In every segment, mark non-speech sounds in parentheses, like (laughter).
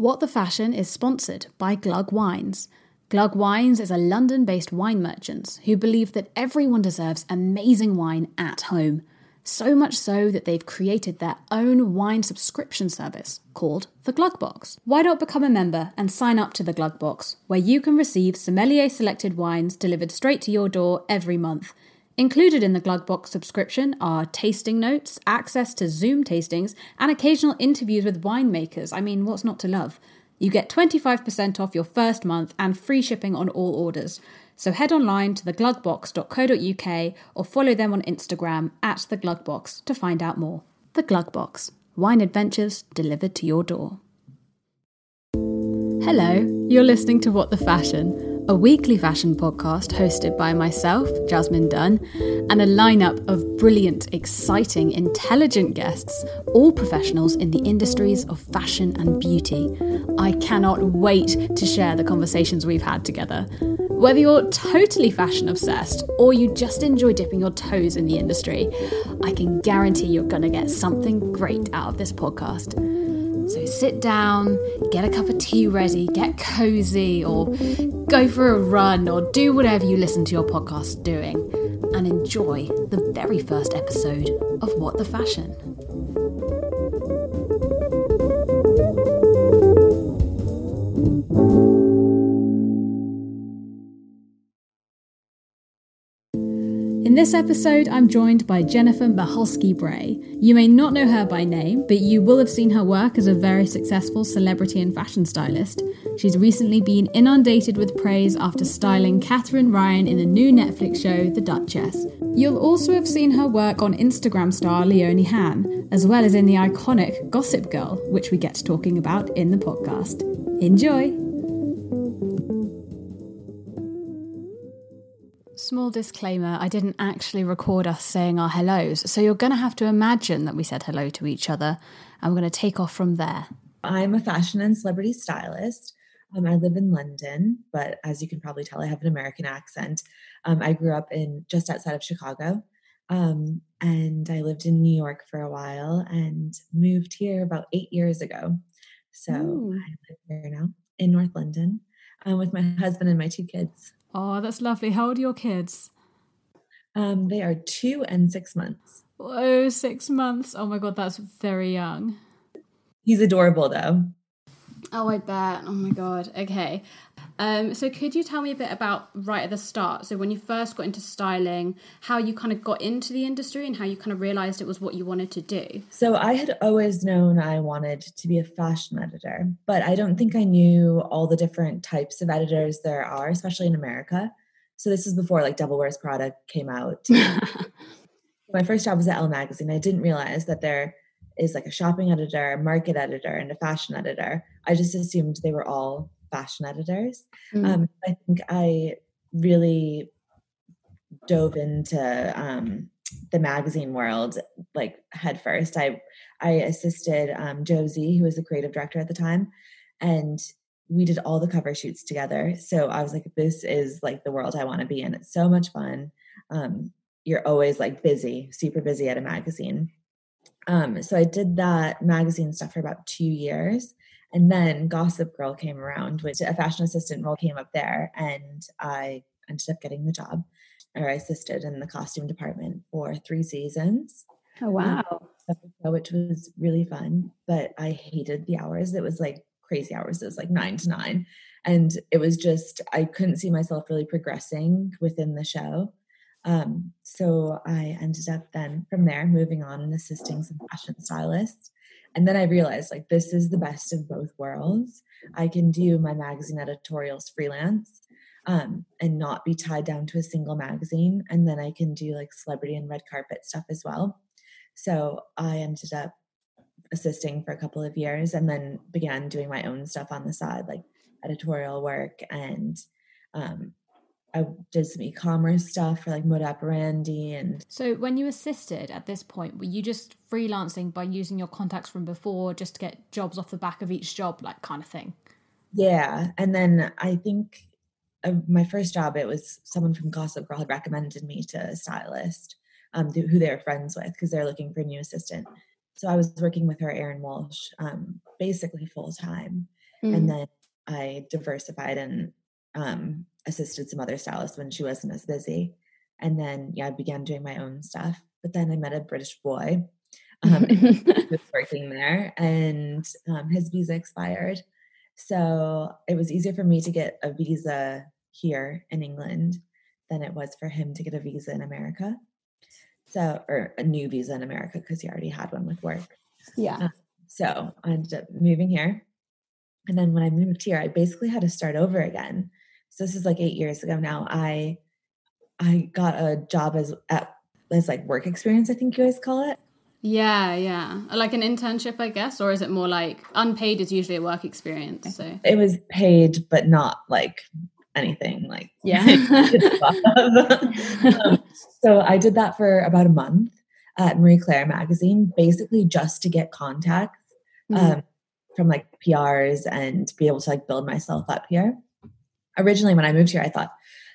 What the Fashion is sponsored by Glug Wines. Glug Wines is a London based wine merchant who believe that everyone deserves amazing wine at home. So much so that they've created their own wine subscription service called the Glug Box. Why not become a member and sign up to the Glug Box, where you can receive sommelier selected wines delivered straight to your door every month? Included in the Glugbox subscription are tasting notes, access to Zoom tastings, and occasional interviews with winemakers. I mean, what's not to love? You get 25% off your first month and free shipping on all orders. So head online to theglugbox.co.uk or follow them on Instagram at theglugbox to find out more. The Glugbox, wine adventures delivered to your door. Hello, you're listening to What the Fashion a weekly fashion podcast hosted by myself, Jasmine Dunn, and a lineup of brilliant, exciting, intelligent guests, all professionals in the industries of fashion and beauty. I cannot wait to share the conversations we've had together. Whether you're totally fashion obsessed or you just enjoy dipping your toes in the industry, I can guarantee you're going to get something great out of this podcast. Sit down, get a cup of tea ready, get cozy, or go for a run, or do whatever you listen to your podcast doing, and enjoy the very first episode of What the Fashion. This episode, I'm joined by Jennifer Michalski-Bray. You may not know her by name, but you will have seen her work as a very successful celebrity and fashion stylist. She's recently been inundated with praise after styling Katherine Ryan in the new Netflix show The Duchess. You'll also have seen her work on Instagram star Leonie Hanne, as well as in the iconic Gossip Girl, which we get to talking about in the podcast. Enjoy! Small disclaimer I didn't actually record us saying our hellos, so you're going to have to imagine that we said hello to each other, and we're going to take off from there. I'm a fashion and celebrity stylist. Um, I live in London, but as you can probably tell, I have an American accent. Um, I grew up in just outside of Chicago, um, and I lived in New York for a while and moved here about eight years ago. So Ooh. I live here now in North London um, with my husband and my two kids. Oh, that's lovely. How old are your kids? Um, they are two and six months. Oh, six months. Oh my god, that's very young. He's adorable though. Oh, I bet. Oh my god. Okay. Um, so could you tell me a bit about right at the start? So when you first got into styling, how you kind of got into the industry and how you kind of realized it was what you wanted to do. So I had always known I wanted to be a fashion editor, but I don't think I knew all the different types of editors there are, especially in America. So this is before like Devil Wears Prada came out. (laughs) My first job was at Elle magazine. I didn't realize that there is like a shopping editor, a market editor, and a fashion editor. I just assumed they were all fashion editors. Mm. Um, I think I really dove into um, the magazine world like headfirst. I I assisted um, Josie, who was the creative director at the time, and we did all the cover shoots together. So I was like, this is like the world I want to be in. It's so much fun. Um, you're always like busy, super busy at a magazine. Um, so I did that magazine stuff for about two years. And then Gossip Girl came around, which a fashion assistant role came up there, and I ended up getting the job, or I assisted in the costume department for three seasons. Oh um, wow! Um, which was really fun, but I hated the hours. It was like crazy hours. It was like nine to nine, and it was just I couldn't see myself really progressing within the show. Um, so I ended up then from there moving on and assisting some fashion stylists. And then I realized like this is the best of both worlds. I can do my magazine editorials freelance um, and not be tied down to a single magazine. And then I can do like celebrity and red carpet stuff as well. So I ended up assisting for a couple of years and then began doing my own stuff on the side, like editorial work and um, I did some e-commerce stuff for like Moda Operandi and So when you assisted at this point, were you just freelancing by using your contacts from before just to get jobs off the back of each job, like kind of thing? Yeah. And then I think uh, my first job, it was someone from Gossip Girl had recommended me to a stylist um, who they were friends with because they're looking for a new assistant. so I was working with her, Erin Walsh, um, basically full time. Mm. And then I diversified and um, assisted some other stylists when she wasn't as busy. And then, yeah, I began doing my own stuff. But then I met a British boy um, who (laughs) was working there, and um, his visa expired. So it was easier for me to get a visa here in England than it was for him to get a visa in America. So, or a new visa in America because he already had one with work. yeah. Uh, So I ended up moving here. And then when I moved here, I basically had to start over again. So this is like eight years ago now. I I got a job as at as like work experience, I think you guys call it. Yeah, yeah. Like an internship, I guess, or is it more like unpaid is usually a work experience? So It was paid, but not like anything like yeah. (laughs) um, so I did that for about a month at Marie Claire magazine, basically just to get contacts Mhm. um, from like PRs and be able to like build myself up here. Originally, when I moved here, I thought,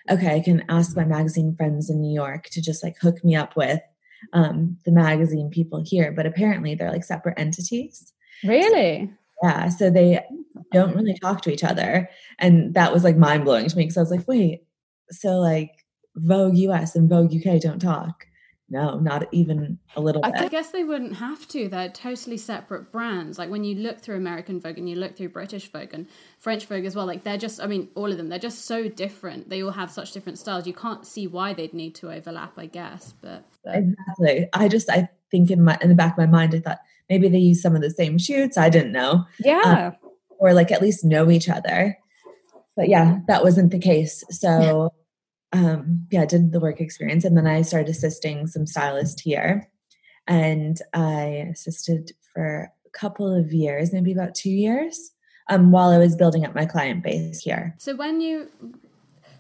okay, I can ask my magazine friends in New York to just like hook me up with um, the magazine people here, but apparently they're like separate entities. really? Yeah, so they don't really talk to each other, and that was like mind blowing to me because I was like, wait, so like Vogue US and Vogue UK don't talk? No, not even a little bit. I guess they wouldn't have to. They're totally separate brands. Like when you look through American Vogue and you look through British Vogue and French Vogue as well, like they're just, I mean, all of them, they're just so different. They all have such different styles. You can't see why they'd need to overlap, I guess. But, but Exactly. I just I think in my in the back of my mind I thought maybe they use some of the same shoots. I didn't know. yeah. Um, or like at least know each other. But yeah, that wasn't the case. So um yeah, did the work experience and then I started assisting some stylists here. And I assisted for a couple of years, maybe about two years, um, while I was building up my client base here. So when you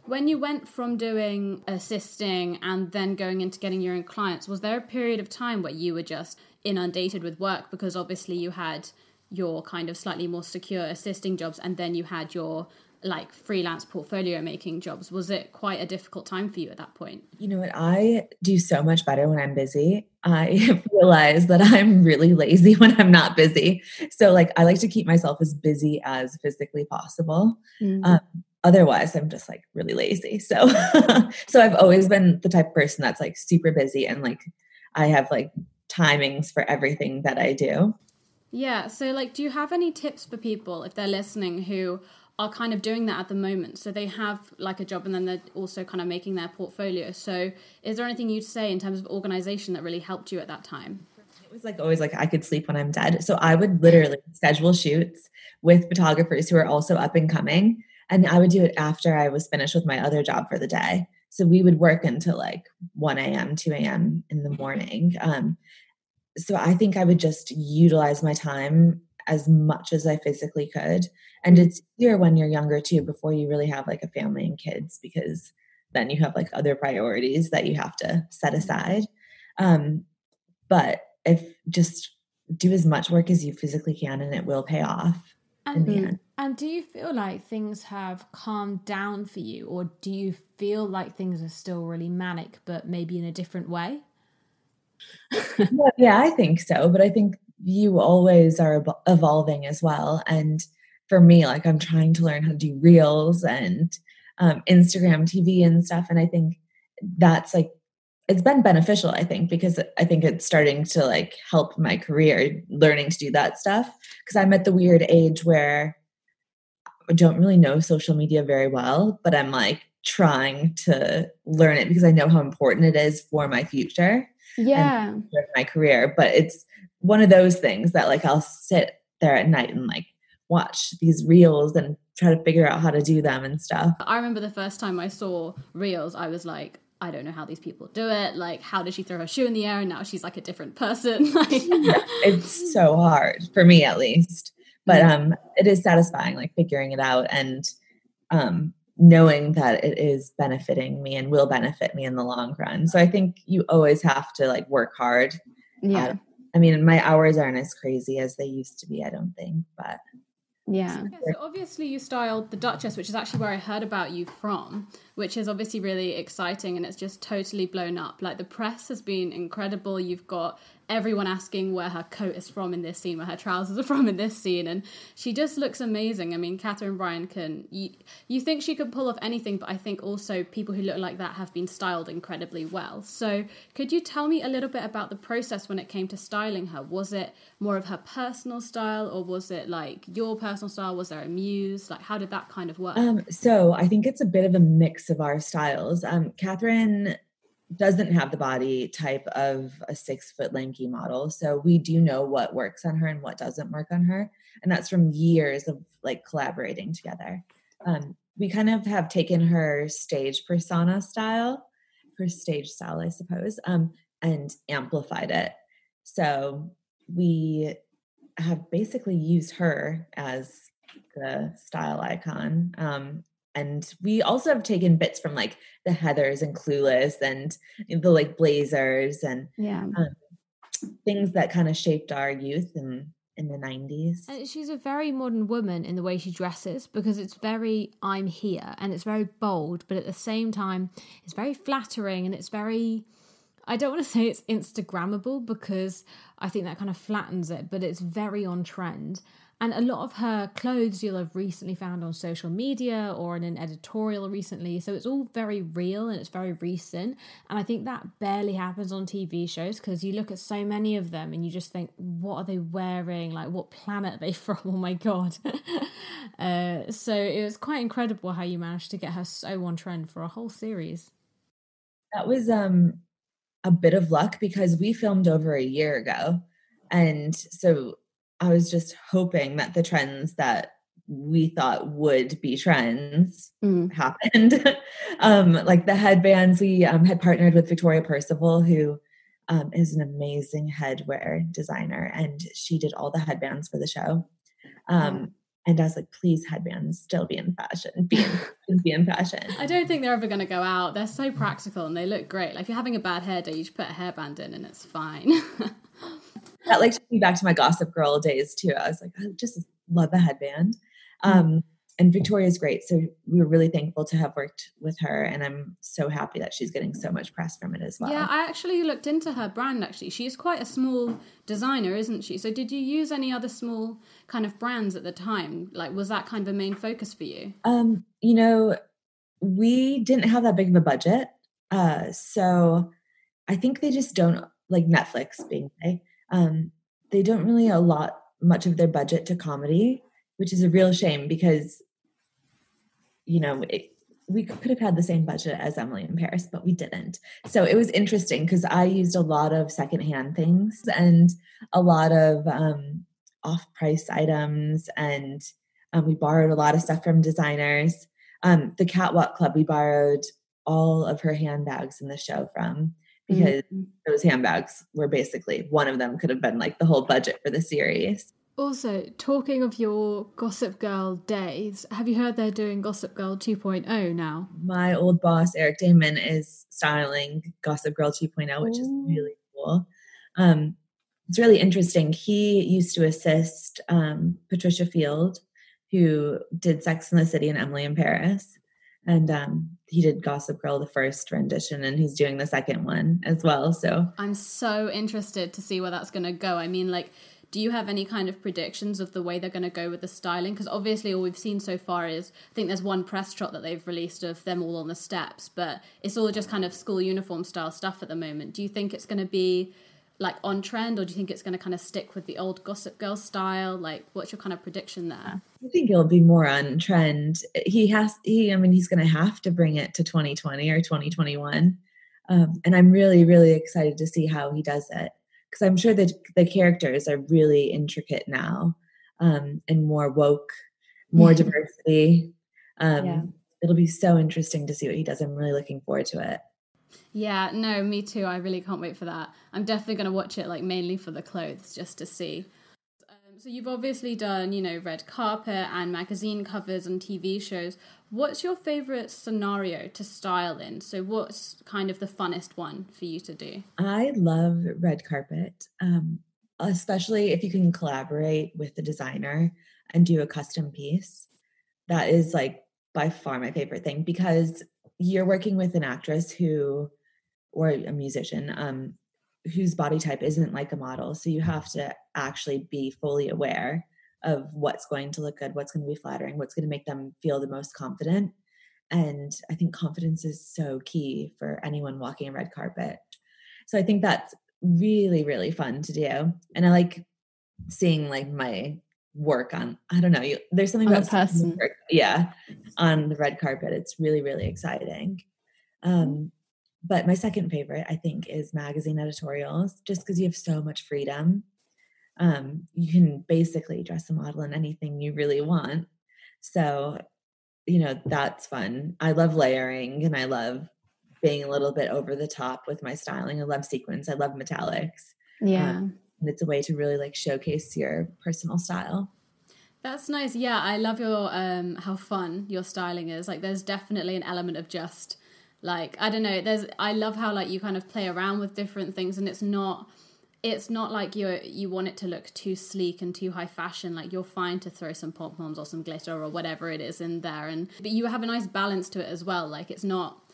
when you went from doing assisting and then going into getting your own clients, was there a period of time where you were just inundated with work because obviously you had your kind of slightly more secure assisting jobs and then you had your like freelance portfolio making jobs. Was it quite a difficult time for you at that point? You know what? I do so much better when I'm busy. I (laughs) realize that I'm really lazy when I'm not busy. So, like, I like to keep myself as busy as physically possible. Um, otherwise, I'm just like really lazy. So, (laughs) so I've always been the type of person that's like super busy and like I have like timings for everything that I do. Yeah. So, like, do you have any tips for people if they're listening who are kind of doing that at the moment? So they have like a job and then they're also kind of making their portfolio. So, is there anything you'd say in terms of organization that really helped you at that time? It was like always like I could sleep when I'm dead. So I would literally schedule shoots with photographers who are also up and coming. And I would do it after I was finished with my other job for the day. So we would work until like 1 a.m., 2 a.m. in the morning. Um, so I think I would just utilize my time as much as I physically could. And mm-hmm. it's easier when you're younger too, before you really have like a family and kids, because then you have like other priorities that you have to set mm-hmm. aside. Um, but if just do as much work as you physically can and it will pay off the mm-hmm. end. And do you feel like things have calmed down for you, or do you feel like things are still really manic, but maybe in a different way? (laughs) Well, yeah, I think so. But I think you always are evolving as well. And for me, like I'm trying to learn how to do reels and um, Instagram TV and stuff. And I think that's like, it's been beneficial, I think, because I think it's starting to like help my career learning to do that stuff. Because I'm at the weird age where I don't really know social media very well, but I'm like trying to learn it because I know how important it is for my future Yeah. my career but it's one of those things that like i'll sit there at night and like watch these reels and try to figure out how to do them and stuff I remember the first time I saw Reels, I was like, I don't know how these people do it. Like, how did she throw her shoe in the air and now she's like a different person? (laughs) like, (laughs) it's so hard for me at least but um it is satisfying like figuring it out and um knowing that it is benefiting me and will benefit me in the long run so i think you always have to like work hard yeah. I mean my hours aren't as crazy as they used to be i don't think but Yeah. So obviously you styled the Duchess, which is actually where I heard about you from. which is obviously really exciting and it's just totally blown up. Like the press has been incredible. You've got everyone asking where her coat is from in this scene, where her trousers are (laughs) from in this scene, and she just looks amazing. I mean, Katherine Ryan can you, you think she could pull off anything, but I think also people who look like that have been styled incredibly well. So, could you tell me a little bit about the process when it came to styling her? Was it more of her personal style, or was it like your personal style? Was there a muse? Like, how did that kind of work? Um, so, I think it's a bit of a mix of our styles. Um, Katherine doesn't have the body type of a six foot lanky model. So we do know what works on her and what doesn't work on her. And that's from years of like collaborating together. Um, we kind of have taken her stage persona style, her stage style, I suppose, um, and amplified it. So we have basically used her as the style icon. Um, and we also have taken bits from like the Heathers and Clueless and the like Blazers and yeah um, things that kind of shaped our youth and in the 90s. And she's a very modern woman in the way she dresses because it's very I'm here and it's very bold, but at the same time, it's very flattering and it's very I don't want to (laughs) say it's Instagrammable because I think that kind of flattens it, but it's very on trend. And a lot of her clothes you'll have recently found on social media or in an editorial recently. So it's all very real and it's very recent. And I think that barely happens on TV shows because you look at so many of them and you just think, what are they wearing? Like, what planet are they (laughs) from? Oh my God. (laughs) uh, so it was quite incredible how you managed to get her so on trend for a whole series. That was um, a bit of luck because we filmed over a year ago. And so I was just hoping that the trends that we thought would be trends mm. happened. (laughs) um, like the headbands, we um, had partnered with Victoria Percival, who um, is an amazing headwear designer, and she did all the headbands for the show. Um, and I was like, please, headbands still be in fashion, be in, (laughs) be in fashion. I don't think they're ever going to go out. They're so practical and they look great. Like if you're having a bad hair day, you just put a hairband in and it's fine. (laughs) that like took me back to my Gossip Girl days too. I was like, I just love the headband. Mm-hmm. Um, and Victoria's great. So we were really thankful to have worked with her. And I'm so happy that she's getting so much press from it as well. Yeah, I actually looked into her brand actually. She's quite a small designer, isn't she? So did you use any other small kind of brands at the time? Like was that kind of a main focus for you? Um, you know, we didn't have that big of a budget. Uh so I think they just don't like Netflix being um, they don't really allot much of their budget to comedy, which is a real shame because, you know, it, we could have had the same budget as Emily in Paris, but we didn't. So it was interesting because I used a lot of secondhand things and a lot of um, off price items, and um, we borrowed a lot of stuff from designers. Um, the Catwalk Club, we borrowed all of her handbags in the show from because mm-hmm. those handbags were basically one of them could have been like the whole budget for the series. Also, talking of your Gossip Girl days, have you heard they're doing Gossip Girl 2.0 now? My old boss, Eric Daman, is styling Gossip Girl 2.0, which Ooh. is really cool. Um, it's really interesting. He used to assist um, Patricia Field, who did Sex in the City and Emily in Paris and um, he did Gossip Girl the first rendition, and he's doing the second one as well. So I'm so interested to see where that's going to go. I mean, like, do you have any kind of predictions of the way they're going to go with the styling? Because obviously, all we've seen so far is I think there's one press shot that they've released of them all on the steps, but it's all just kind of school uniform style stuff at the moment. Do you think it's going to be like on trend, or do you think it's going to kind of stick with the old Gossip Girl style? Like, what's your kind of prediction there? I think it'll be more on trend. He has, he, I mean, he's going to have to bring it to 2020 or 2021. Um, and I'm really, really excited to see how he does it because I'm sure that the characters are really intricate now um, and more woke, more (laughs) diversity. Um, yeah. It'll be so interesting to see what he does. I'm really looking forward to it. Yeah, no, me too. I really can't wait for that. I'm definitely going to watch it like mainly for the clothes just to see. Um, so you've obviously done, you know, red carpet and magazine covers and TV shows. What's your favorite scenario to style in? So what's kind of the funnest one for you to do? I love red carpet. Um, especially if you can collaborate with the designer and do a custom piece. That is like by far my favorite thing because you're working with an actress who or a musician um whose body type isn't like a model so you have to actually be fully aware of what's going to look good what's going to be flattering what's going to make them feel the most confident and i think confidence is so key for anyone walking a red carpet. So i think that's really really fun to do and i like seeing like my work on i don't know you, there's something about person. work, yeah on the red carpet it's really really exciting. Um but my second favorite i think is magazine editorials just because you have so much freedom. Um you can basically dress a model in anything you really want. So you know that's fun. I love layering and i love being a little bit over the top with my styling. I love sequins. I love metallics. Yeah. And it's a way to really like showcase your personal style That's nice. Yeah, I love your um how fun your styling is. Like there's definitely an element of just like I don't know, there's I love how like you kind of play around with different things and it's not it's not like you you want it to look too sleek and too high fashion. Like you're fine to throw some pom poms or some glitter or whatever it is in there, and but you have a nice balance to it as well. Like it's not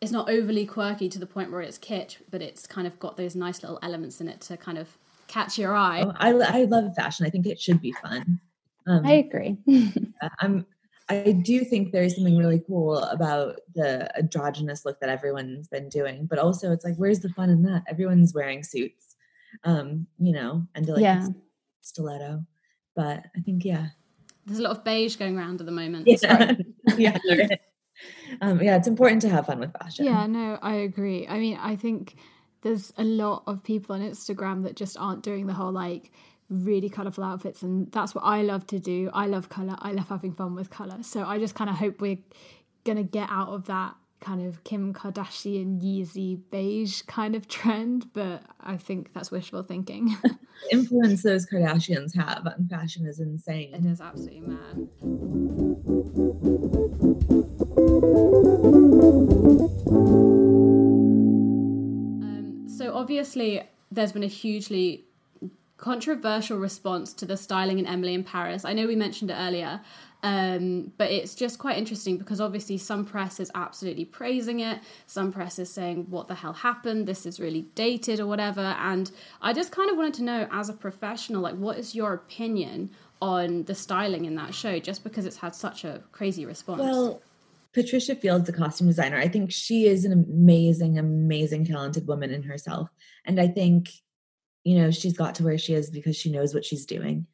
it's not overly quirky to the point where it's kitsch, but it's kind of got those nice little elements in it to kind of catch your eye. Oh, I, I love fashion i think it should be fun um, I agree. (laughs) I'm I do think there's something really cool about the androgynous look that everyone's been doing, but also it's like, where's the fun in that? Everyone's wearing suits, um, you know, and like Yeah. stiletto. But I think, yeah, There's a lot of beige going around at the moment. yeah, (laughs) yeah, um, yeah. It's important to have fun with fashion. Yeah, no, I agree. I mean, I think there's a lot of people on Instagram that just aren't doing the whole like really colorful outfits, and that's what I love to do. I love color. I love having fun with color. So I just kind of hope we're gonna get out of that kind of Kim Kardashian Yeezy beige kind of trend, but I think that's wishful thinking. (laughs) Influence those Kardashians have on fashion is insane. It is absolutely mad. Obviously, there's been a hugely controversial response to the styling in Emily in Paris. I know we mentioned it earlier, um, but it's just quite interesting because obviously some press is absolutely praising it, some press is saying, "What the hell happened? This is really dated" or whatever. And I just kind of wanted to know, as a professional, like, what is your opinion on the styling in that show? Just because it's had such a crazy response. Well, Patricia Fields, the costume designer, I think she is an amazing, amazing, talented woman in herself. And I think, you know, she's got to where she is because she knows what she's doing.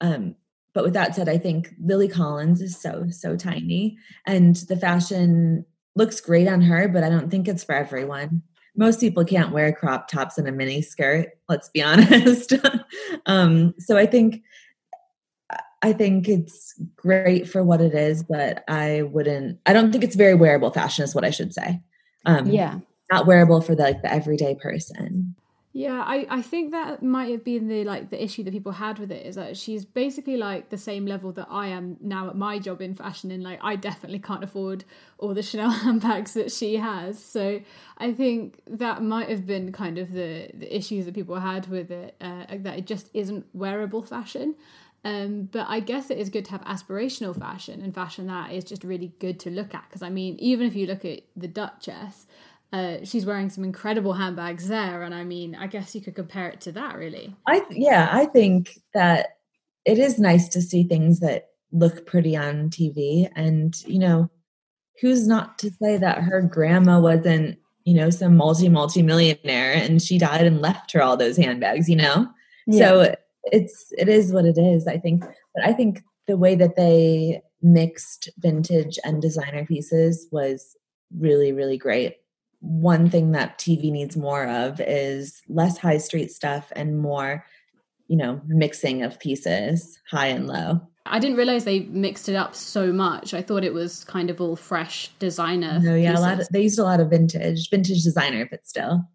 Um, but with that said, I think Lily Collins is so, so tiny. And the fashion looks great on her, but I don't think it's for everyone. Most people can't wear crop tops and a mini skirt, let's be (laughs) honest. um, so I think I think it's great for what it is, but I wouldn't. I don't think it's very wearable fashion, is what I should say. Um, yeah. not wearable for the, like the everyday person. Yeah, I, I think that might have been the like the issue that people had with it is that she's basically like the same level that I am now at my job in fashion and like I definitely can't afford all the Chanel (laughs) handbags that she has. So I think that might have been kind of the, the issues that people had with it, uh, that it just isn't wearable fashion. Um, but I guess it is good to have aspirational fashion and fashion that is just really good to look at. Because I mean, even if you look at the Duchess, uh, she's wearing some incredible handbags there, and I mean, I guess you could compare it to that, really. I th- yeah, I think that it is nice to see things that look pretty on TV, and you know, who's not to say that her grandma wasn't you know some multi multi millionaire and she died and left her all those handbags, you know. So it's it is what it is, I think. But I think the way that they mixed vintage and designer pieces was really really great. One thing that TV needs more of is less high street stuff and more, you know, mixing of pieces, high and low. I didn't realize they mixed it up so much. I thought it was kind of all fresh designer. No, yeah, a lot. Of, they used a lot of vintage, vintage designer, but still.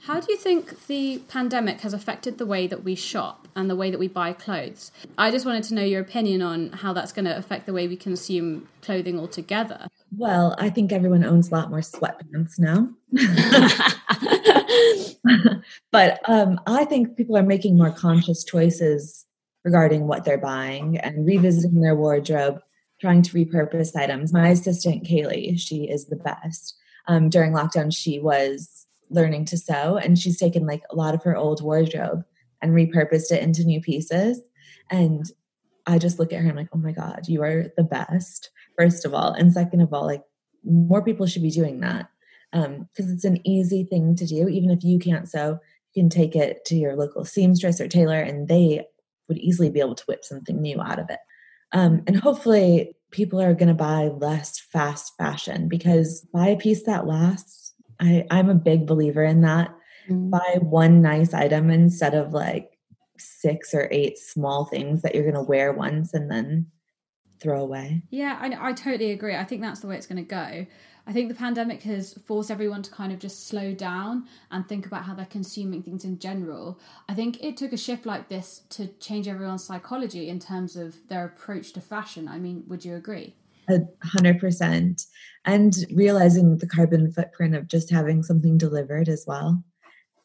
How do you think the pandemic has affected the way that we shop and the way that we buy clothes? I just wanted to know your opinion on how that's going to affect the way we consume clothing altogether. Well, I think everyone owns a lot more sweatpants now. (laughs) but um, I think people are making more conscious choices regarding what they're buying and revisiting their wardrobe. trying to repurpose items. My assistant, Kaylee, she is the best. Um, during lockdown, she was learning to sew and she's taken like a lot of her old wardrobe and repurposed it into new pieces. And I just look at her and I'm like, oh my God, you are the best, first of all. And second of all, like more people should be doing that because um, it's an easy thing to do. Even if you can't sew, you can take it to your local seamstress or tailor and they would easily be able to whip something new out of it. Um, and hopefully, people are going to buy less fast fashion because buy a piece that lasts. I, I'm a big believer in that. Mm-hmm. Buy one nice item instead of like six or eight small things that you're going to wear once and then throw away. Yeah, I, I totally agree. I think that's the way it's going to go. I think the pandemic has forced everyone to kind of just slow down and think about how they're consuming things in general. I think it took a shift like this to change everyone's psychology in terms of their approach to fashion. I mean, would you agree? A hundred percent. And realizing the carbon footprint of just having something delivered as well.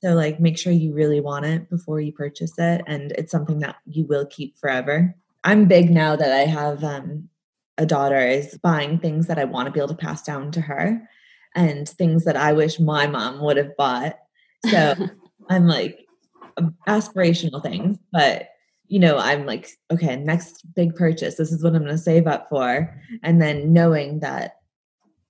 So, like, make sure you really want it before you purchase it, and it's something that you will keep forever. I'm big now that I have um, a daughter is buying things that I want to be able to pass down to her and things that I wish my mom would have bought. So (laughs) I'm like aspirational things, but you know, I'm like, okay, next big purchase, this is what I'm going to save up for. And then knowing that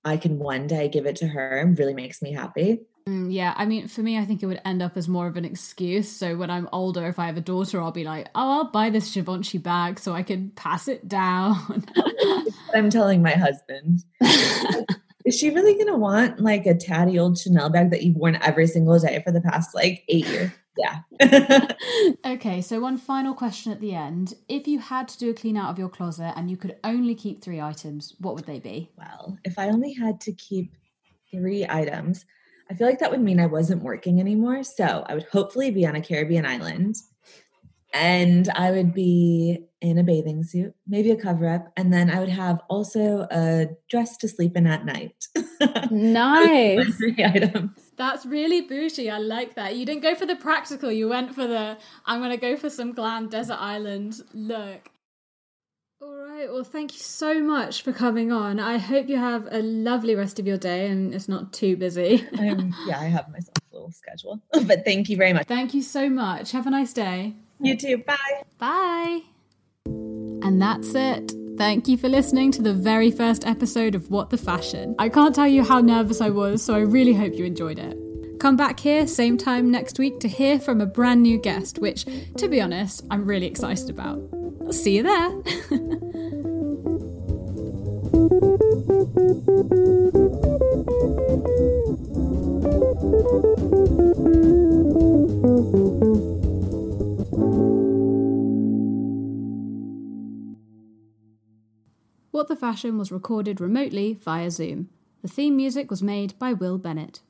I can one day give it to her really makes me happy. Mm, yeah, I mean, for me, I think it would end up as more of an excuse. So when I'm older, if I have a daughter, I'll be like, "Oh, I'll buy this Givenchy bag so I can pass it down." (laughs) I'm telling my husband. (laughs) Is she really gonna want like a tatty old Chanel bag that you've worn every single day for the past like eight years? Yeah. (laughs) okay, so one final question at the end. If you had to do a clean out of your closet and you could only keep three items, what would they be? Well, if I only had to keep three items, I feel like that would mean I wasn't working anymore. So I would hopefully be on a Caribbean island and I would be in a bathing suit, maybe a cover up, and then I would have also a dress to sleep in at night. Nice. (laughs) That's really bougie. I like that. You didn't go for the practical, you went for the I'm going to go for some glam desert island look. All right. Well, thank you so much for coming on. I hope you have a lovely rest of your day and it's not too busy. (laughs) um, yeah, I have myself a little schedule. (laughs) but thank you very much. Thank you so much. Have a nice day. You too. Bye. Bye. And that's it. Thank you for listening to the very first episode of What the Fashion. I can't tell you how nervous I was, so I really hope you enjoyed it. Come back here, same time next week, to hear from a brand new guest, which, to be honest, I'm really excited about. I'll see you there. (laughs) What the Fashion was recorded remotely via Zoom. The theme music was made by Will Bennett.